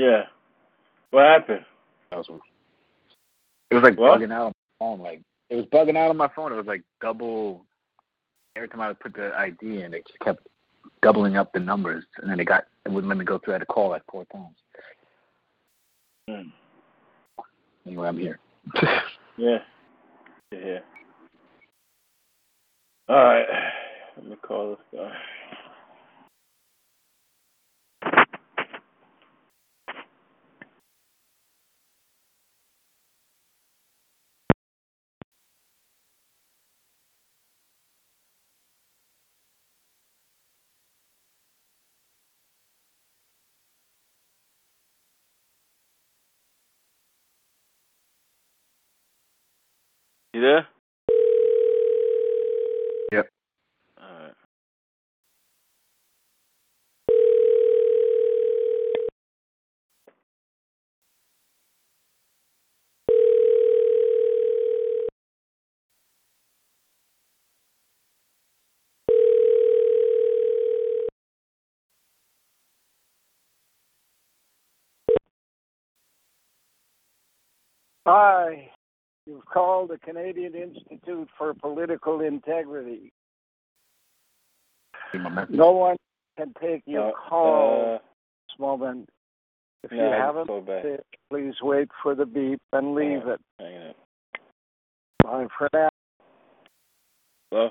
Yeah. What happened? That was it was like What? bugging out on my phone. Like it was bugging out on my phone. It was like double. Every time I would put the ID in, it just kept doubling up the numbers, and then it got it wouldn't let me go through. I had to call like four times. Hmm. Anyway, I'm here. Yeah. Yeah. All right. Let me call this guy. You there? Yep. All right. Hi, you've called the Canadian Institute for Political Integrity. No one can take your Uh, call uh, this moment. If no, you haven't, called back. it, please wait for the beep and leave Uh, it. Hang up. Bye for now. Hello?